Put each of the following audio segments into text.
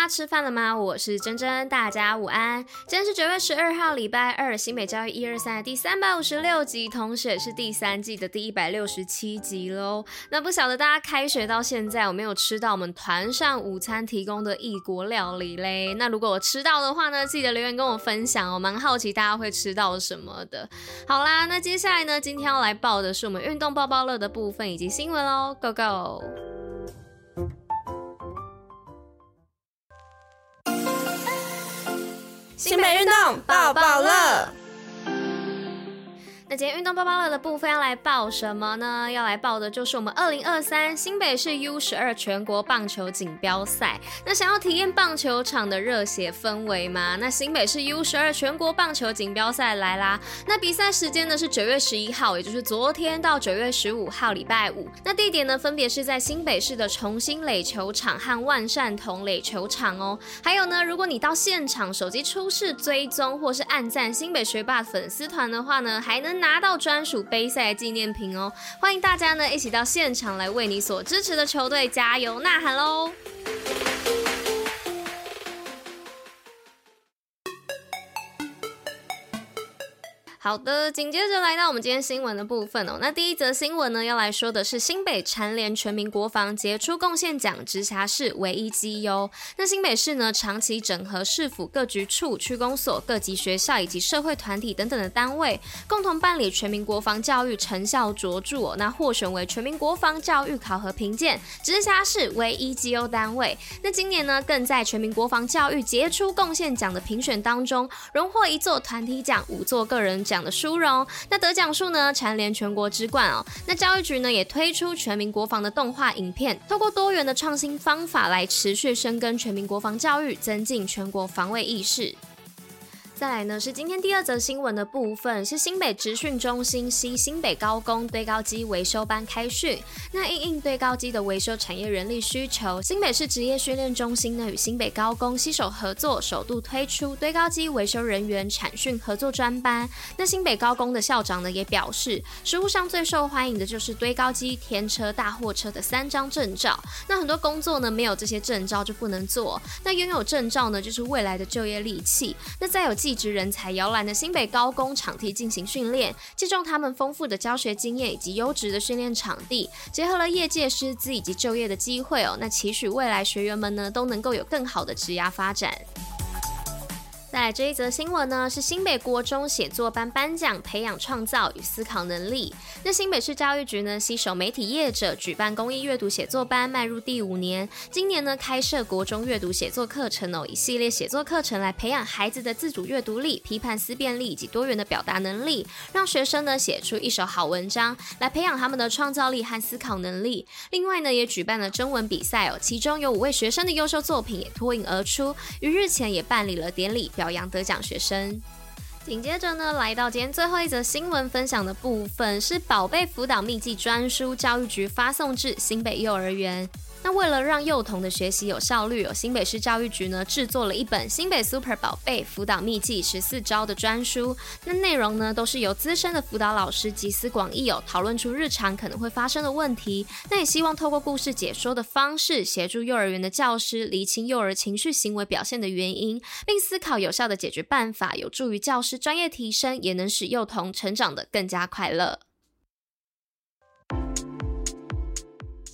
大家吃饭了吗？我是珍珍，大家午安。今天是九月十二号，礼拜二，新北教育一二三的第三百五十六集，同时也是第三季的第一百六十七集喽。那不晓得大家开学到现在有没有吃到我们团膳午餐提供的异国料理嘞？那如果我吃到的话呢，记得留言跟我分享哦，蛮好奇大家会吃到什么的。好啦，那接下来呢，今天要来报的是我们运动报报乐的部分以及新闻哦，Go Go！新美运动抱抱乐。那今天运动包包乐的部分要来报什么呢？要来报的就是我们二零二三新北市 U 十二全国棒球锦标赛。那想要体验棒球场的热血氛围吗？那新北市 U 十二全国棒球锦标赛来啦！那比赛时间呢是九月十一号，也就是昨天到九月十五号礼拜五。那地点呢分别是在新北市的重新垒球场和万善同垒球场哦。还有呢，如果你到现场手机出示追踪或是按赞新北学霸粉丝团的话呢，还能拿到专属杯赛纪念品哦！欢迎大家呢一起到现场来为你所支持的球队加油呐喊喽！好的，紧接着来到我们今天新闻的部分哦。那第一则新闻呢，要来说的是新北蝉联全民国防杰出贡献奖直辖市唯一绩优。那新北市呢，长期整合市府各局处、区公所、各级学校以及社会团体等等的单位，共同办理全民国防教育成效卓著哦。那获选为全民国防教育考核评鉴直辖市唯一绩优单位。那今年呢，更在全民国防教育杰出贡献奖的评选当中，荣获一座团体奖、五座个人奖。的殊荣，那得奖数呢，蝉联全国之冠哦。那教育局呢也推出全民国防的动画影片，透过多元的创新方法来持续深耕全民国防教育，增进全国防卫意识。再来呢是今天第二则新闻的部分，是新北职训中心西新北高工堆高机维修班开训。那因应堆高机的维修产业人力需求，新北市职业训练中心呢与新北高工携手合作，首度推出堆高机维修人员产训合作专班。那新北高工的校长呢也表示，实务上最受欢迎的就是堆高机、天车、大货车的三张证照。那很多工作呢没有这些证照就不能做，那拥有证照呢就是未来的就业利器。那再有技一直人才摇篮的新北高工场地进行训练，借重他们丰富的教学经验以及优质的训练场地，结合了业界师资以及就业的机会哦，那期许未来学员们呢都能够有更好的职涯发展。来这一则新闻呢，是新北国中写作班颁奖，培养创造与思考能力。那新北市教育局呢，携手媒体业者举办公益阅读写作班，迈入第五年。今年呢，开设国中阅读写作课程哦，一系列写作课程来培养孩子的自主阅读力、批判思辨力以及多元的表达能力，让学生呢写出一手好文章，来培养他们的创造力和思考能力。另外呢，也举办了征文比赛哦，其中有五位学生的优秀作品也脱颖而出，于日前也办理了典礼。表扬得奖学生。紧接着呢，来到今天最后一则新闻分享的部分，是宝贝辅导秘籍专书，教育局发送至新北幼儿园。那为了让幼童的学习有效率，有新北市教育局呢制作了一本新北 Super 宝贝辅导秘籍十四招的专书。那内容呢都是由资深的辅导老师集思广益有，讨论出日常可能会发生的问题。那也希望透过故事解说的方式，协助幼儿园的教师厘清幼儿情绪行为表现的原因，并思考有效的解决办法，有助于教师专业提升，也能使幼童成长得更加快乐。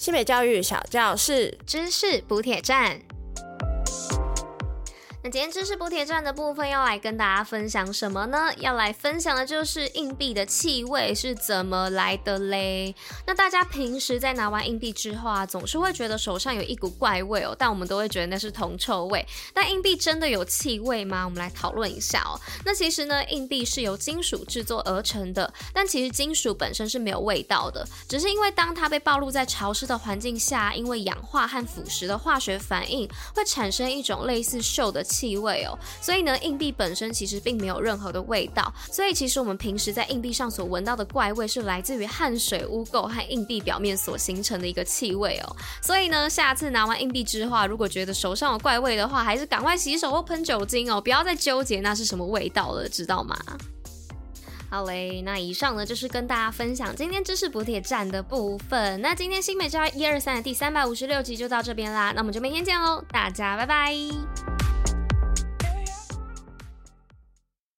新北教育小教室，知识补铁站。那今天知识补铁站的部分要来跟大家分享什么呢？要来分享的就是硬币的气味是怎么来的嘞？那大家平时在拿完硬币之后啊，总是会觉得手上有一股怪味哦，但我们都会觉得那是铜臭味。但硬币真的有气味吗？我们来讨论一下哦。那其实呢，硬币是由金属制作而成的，但其实金属本身是没有味道的，只是因为当它被暴露在潮湿的环境下，因为氧化和腐蚀的化学反应，会产生一种类似锈的。气味哦。所以呢，硬币本身其实并没有任何的味道。所以其实我们平时在硬币上所闻到的怪味，是来自于汗水、污垢和硬币表面所形成的一个气味哦。所以呢，下次拿完硬币之后，如果觉得手上有怪味的话，还是赶快洗手或喷酒精哦，不要再纠结那是什么味道了，知道吗？好嘞，那以上呢就是跟大家分享今天知识补铁站的部分。那今天新美教一二三的第三百五十六集就到这边啦，那我们就明天见喽，大家拜拜。